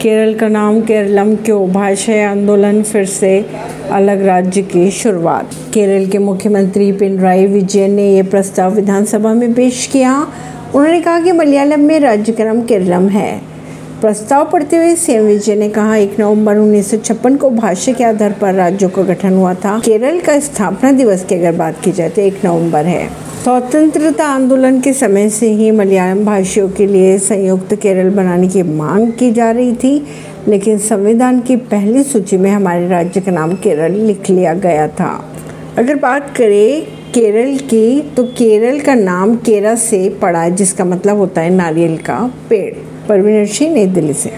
केरल का नाम केरलम क्यों? भाषा आंदोलन फिर से अलग राज्य की शुरुआत। केरल के मुख्यमंत्री पिनराई विजयन ने यह प्रस्ताव विधानसभा में पेश किया। उन्होंने कहा कि मलयालम में राज्य का नाम केरलम है। प्रस्ताव पढ़ते हुए सीएम विजय ने कहा, एक नवंबर उन्नीस सौ छप्पन को भाषा के आधार पर राज्यों का गठन हुआ था। केरल का स्थापना दिवस की अगर बात की जाए तो एक नवंबर है। स्वतंत्रता आंदोलन के समय से ही मलयालम भाषियों के लिए संयुक्त केरल बनाने की मांग की जा रही थी, लेकिन संविधान की पहली सूची में हमारे राज्य का नाम केरल लिख लिया गया था। अगर बात करें केरल की तो केरल का नाम केरा से पड़ा है, जिसका मतलब होता है नारियल का पेड़। परवीन सिंह नई दिल्ली से।